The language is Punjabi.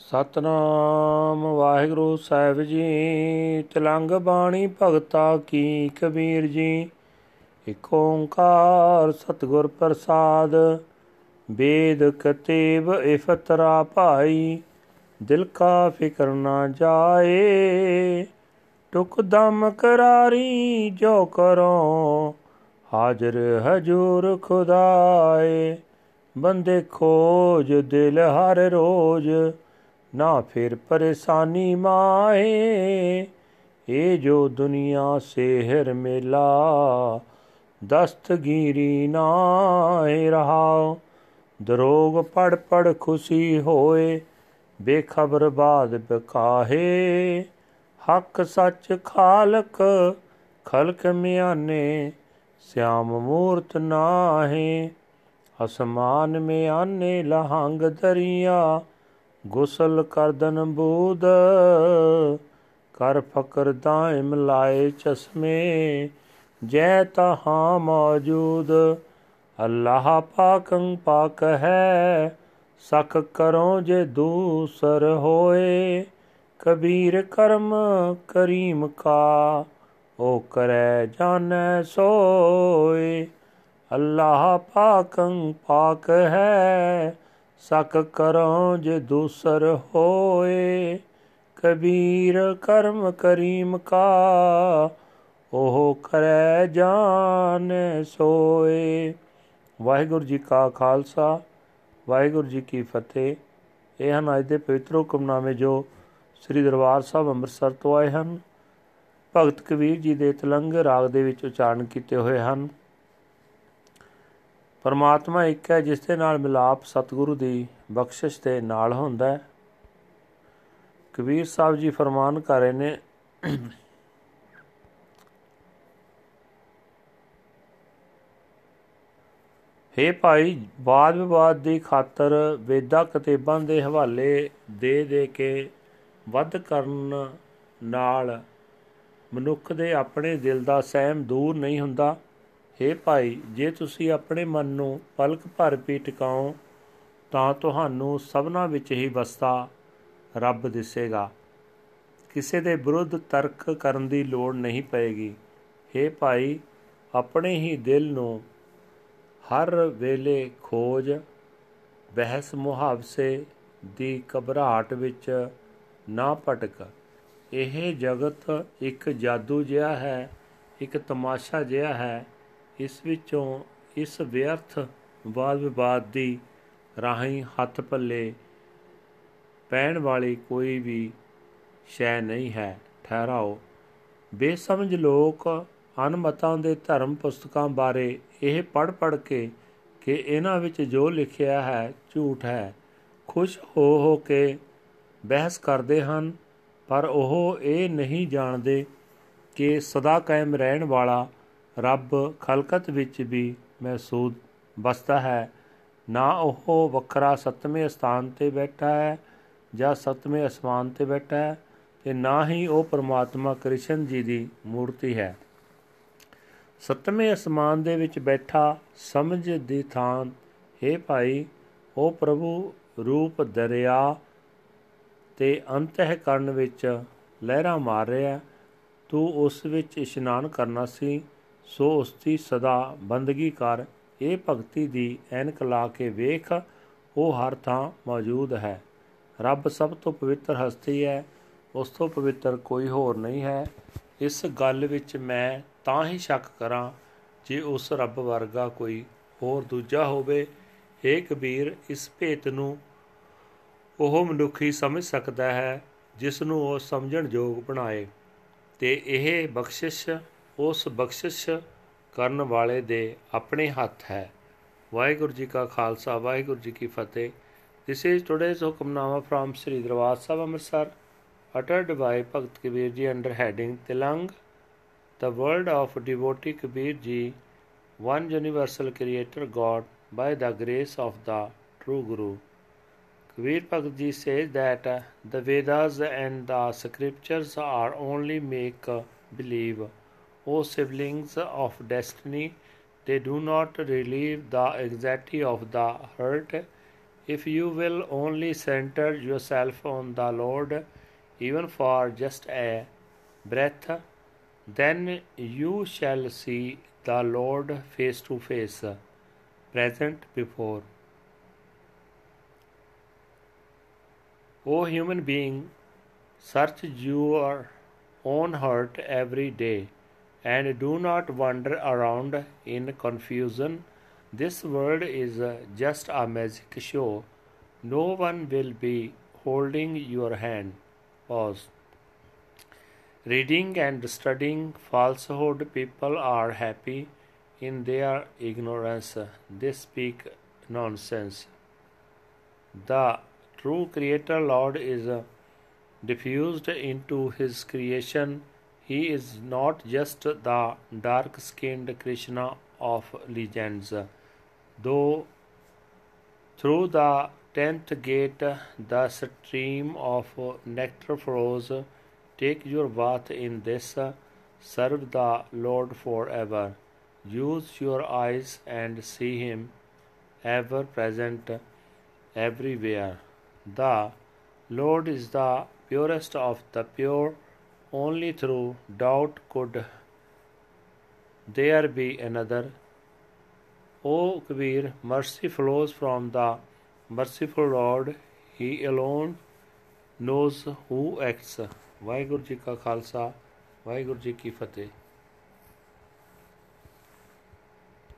ਸਤਨਾਮ ਵਾਹਿਗੁਰੂ ਸਾਹਿਬ ਜੀ, ਤਿਲੰਗ ਬਾਣੀ ਭਗਤਾ ਕੀ ਕਬੀਰ ਜੀ। ਇਕ ਓੰਕਾਰ ਸਤਿਗੁਰ ਪ੍ਰਸਾਦ ਵੇਦ ਕਤੇਬ ਇਫਤਰਾ ਭਾਈ, ਦਿਲ ਕਾ ਫਿਕਰ ਨਾ ਜਾਏ। ਟੁਕ ਦਮ ਕਰਾਰੀ ਜੋ ਕਰੋ, ਹਾਜ਼ਰ ਹਜੂਰ ਖੁਦਾਏ। ਬੰਦੇ ਖੋਜ ਦਿਲ ਹਰ ਰੋਜ਼ ਨਾ ਫਿਰ ਪਰੇਸ਼ਾਨੀ ਮਾਏ ਇਹ ਜੋ ਦੁਨੀਆ ਸੇਹਰ ਮੇਲਾ, ਦਸਤਗੀਰੀ ਨਾਏ ਰਹਾ ਦਰੋਗ ਪੜ ਪੜ ਖੁਸ਼ੀ ਹੋਏ, ਬੇਖਬਰ ਬਾਦ ਬਕਾਹੇ। ਹੱਕ ਸੱਚ ਖਾਲਕ, ਖਲਕ ਮਿਆਨੇ, ਸਿਆਮ ਮੂਰਤ ਨਾਹੇ। ਅਸਮਾਨ ਮਿਆਨੇ ਲਹੰਗ ਦਰਿਆ ਗੁਸਲ ਕਰਦਨ ਬੂਦ ਕਰ ਫਕਰ ਦਾਇਮ ਲਾਏ ਚਸ਼ਮੇ, ਜੈ ਤਹਾਂ ਮੌਜੂਦ। ਅੱਲਾਹ ਪਾਕੰ ਪਾਕ ਹੈ, ਸਖ ਕਰੋ ਜੇ ਦੂਸਰ ਹੋਏ। ਕਬੀਰ ਕਰਮ ਕਰੀਮ ਕਾ, ਓ ਕਰੈ ਜਾਣੈ ਸੋਏ। ਅੱਲਾਹ ਪਾਕੰ ਪਾਕ ਹੈ ਸਕ ਕਰੋ ਜੇ ਦੂਸਰ ਹੋਏ, ਕਬੀਰ ਕਰਮ ਕਰੀਮ ਕਾ, ਉਹ ਕਰੈ ਜਾਣ ਸੋਏ। ਵਾਹਿਗੁਰੂ ਜੀ ਕਾ ਖਾਲਸਾ, ਵਾਹਿਗੁਰੂ ਜੀ ਕੀ ਫਤਿਹ। ਇਹ ਹਨ ਅਜ ਦੇ ਪਵਿੱਤਰ ਹੁਕਮਨਾਮੇ ਜੋ ਸ੍ਰੀ ਦਰਬਾਰ ਸਾਹਿਬ ਅੰਮ੍ਰਿਤਸਰ ਤੋਂ ਆਏ ਹਨ। ਭਗਤ ਕਬੀਰ ਜੀ ਦੇ ਤਲੰਗ ਰਾਗ ਦੇ ਵਿੱਚ ਉਚਾਰਨ ਕੀਤੇ ਹੋਏ ਹਨ। ਪਰਮਾਤਮਾ ਇੱਕ ਹੈ ਜਿਸ ਦੇ ਨਾਲ ਮਿਲਾਪ ਸਤਿਗੁਰੂ ਦੀ ਬਖਸ਼ਿਸ਼ ਦੇ ਨਾਲ ਹੁੰਦਾ ਹੈ। ਕਬੀਰ ਸਾਹਿਬ ਜੀ ਫਰਮਾਨ ਕਰ ਰਹੇ ਨੇ, ਹੇ ਭਾਈ ਬਾਦ ਵਿਵਾਦ ਦੀ ਖਾਤਰ ਵੇਦਾਂ ਕਤੇਬਾਂ ਦੇ ਹਵਾਲੇ ਦੇ ਦੇ ਕੇ ਵੱਧ ਕਰਨ ਨਾਲ ਮਨੁੱਖ ਦੇ ਆਪਣੇ ਦਿਲ ਦਾ ਸਹਿਮ ਦੂਰ ਨਹੀਂ ਹੁੰਦਾ। ਹੇ ਭਾਈ, ਜੇ ਤੁਸੀਂ ਆਪਣੇ ਮਨ ਨੂੰ ਪਲਕ ਭਰ ਵੀ ਟਿਕਾਓ, ਤਾਂ ਤੁਹਾਨੂੰ ਸਭਨਾ ਵਿੱਚ ਹੀ ਵਸਦਾ ਰੱਬ ਦਿਸੇਗਾ। ਕਿਸੇ ਦੇ ਵਿਰੁੱਧ ਤਰਕ ਕਰਨ ਦੀ ਲੋੜ ਨਹੀਂ ਪਏਗੀ। ਹੇ ਭਾਈ, ਆਪਣੇ ਹੀ ਦਿਲ ਨੂੰ ਹਰ ਵੇਲੇ ਖੋਜ, ਬਹਿਸ ਮੁਹਾਵਸੇ ਦੀ ਘਬਰਾਹਟ ਵਿੱਚ ਨਾ ਭਟਕ। ਇਹ ਜਗਤ ਇੱਕ ਜਾਦੂ ਜਿਹਾ ਹੈ, ਇੱਕ ਤਮਾਸ਼ਾ ਜਿਹਾ ਹੈ। ਇਸ ਵਿੱਚੋਂ ਇਸ ਵਿਅਰਥ ਵਾਦ ਵਿਵਾਦ ਦੀ ਰਾਹੀਂ ਹੱਥ ਪੱਲੇ ਪੈਣ ਵਾਲੀ ਕੋਈ ਵੀ ਸ਼ੈ ਨਹੀਂ ਹੈ। ਠਹਿਰਾਓ। ਬੇਸਮਝ ਲੋਕ ਅਨਮਤਾਂ ਦੇ ਧਰਮ ਪੁਸਤਕਾਂ ਬਾਰੇ ਇਹ ਪੜ ਪੜ ਕੇ ਕਿ ਇਹਨਾਂ ਵਿੱਚ ਜੋ ਲਿਖਿਆ ਹੈ ਝੂਠ ਹੈ। ਖੁਸ਼ ਹੋ ਹੋ ਕੇ ਬਹਿਸ ਕਰਦੇ ਹਨ, ਪਰ ਉਹ ਇਹ ਨਹੀਂ ਜਾਣਦੇ ਕਿ ਸਦਾ ਕਾਇਮ ਰਹਿਣ ਵਾਲਾ ਰੱਬ ਖਲਕਤ ਵਿੱਚ ਵੀ ਮਹਿਸੂਦ ਬਸਦਾ ਹੈ। ਨਾ ਉਹ ਵੱਖਰਾ ਸਤਵੇਂ ਸਥਾਨ ਤੇ ਬੈਠਾ ਹੈ ਜਾਂ ਸਤਵੇਂ ਅਸਮਾਨ ਤੇ ਬੈਠਾ ਹੈ ਤੇ ਨਾ ਹੀ ਉਹ ਪਰਮਾਤਮਾ ਕ੍ਰਿਸ਼ਨ ਜੀ ਦੀ ਮੂਰਤੀ ਹੈ। ਸਤਵੇਂ ਅਸਮਾਨ ਦੇ ਵਿੱਚ ਬੈਠਾ ਸਮਝ ਦੀ ਥਾਂ, ਹੈ ਭਾਈ, ਉਹ ਪ੍ਰਭੂ ਰੂਪ ਦਰਿਆ ਤੇ ਅੰਤਹਿ ਕਰਨ ਵਿੱਚ ਲਹਿਰਾਂ ਮਾਰ ਰਿਹਾ ਤੂੰ ਉਸ ਵਿੱਚ ਇਸ਼ਨਾਨ ਕਰਨਾ ਸੀ ਸੋ ਉਸ ਦੀ ਸਦਾ ਬੰਦਗੀ ਕਰ, ਇਹ ਭਗਤੀ ਦੀ ਐਨਕ ਲਾ ਕੇ ਵੇਖ, ਉਹ ਹਰ ਥਾਂ ਮੌਜੂਦ ਹੈ। ਰੱਬ ਸਭ ਤੋਂ ਪਵਿੱਤਰ ਹਸਤੀ ਹੈ, ਉਸ ਤੋਂ ਪਵਿੱਤਰ ਕੋਈ ਹੋਰ ਨਹੀਂ ਹੈ। ਇਸ ਗੱਲ ਵਿੱਚ ਮੈਂ ਤਾਂ ਹੀ ਸ਼ੱਕ ਕਰਾਂ, ਜੇ ਉਸ ਰੱਬ ਵਰਗਾ ਕੋਈ ਹੋਰ ਦੂਜਾ ਹੋਵੇ। ਏ ਕਬੀਰ, ਇਸ ਭੇਤ ਨੂੰ ਉਹ ਮਨੁੱਖੀ ਸਮਝ ਸਕਦਾ ਹੈ ਜਿਸ ਨੂੰ ਉਹ ਸਮਝਣ ਯੋਗ ਬਣਾਏ। ਤੇ ਇਹ ਬਖਸ਼ਿਸ਼ ਉਸ ਬਖਸ਼ਿਸ਼ ਕਰਨ ਵਾਲੇ ਦੇ ਆਪਣੇ ਹੱਥ ਹੈ ਵਾਹਿਗੁਰੂ ਜੀ ਕਾ ਖਾਲਸਾ ਵਾਹਿਗੁਰੂ ਜੀ ਕੀ ਫਤਿਹ this is today's Hukamnama from Sri Darbar Sahib Amritsar uttered by Bhagat Kabir ji under heading Tilang the world of devotee Kabir ji one universal creator God by the grace of the true Guru Kabir Bhagat ji says that the Vedas and the scriptures are only make believe O siblings of destiny, they do not relieve the anxiety of the heart. If you will only center yourself on the Lord, even for just a breath, then you shall see the Lord face to face, present before. O human being, search your own heart every day and do not wander around in confusion. This world is just a magic show. No one will be holding your hand. Pause. Reading and studying falsehood, people are happy in their ignorance. They speak nonsense. The true Creator Lord is diffused into His creation he is not just the dark skinned Krishna of legends, though through the tenth gate the stream of nectar flows. Take your bath in this, serve the Lord forever. Use your eyes and see Him ever present everywhere. The Lord is the purest of the pure only through doubt could there be another. O Kabir, mercy flows from the merciful Lord. He alone knows who acts. Waheguru ji ਕਾ ਖਾਲਸਾ ਵਾਹਿਗੁਰੂ ਜੀ ਕੀ ਫਤਿਹ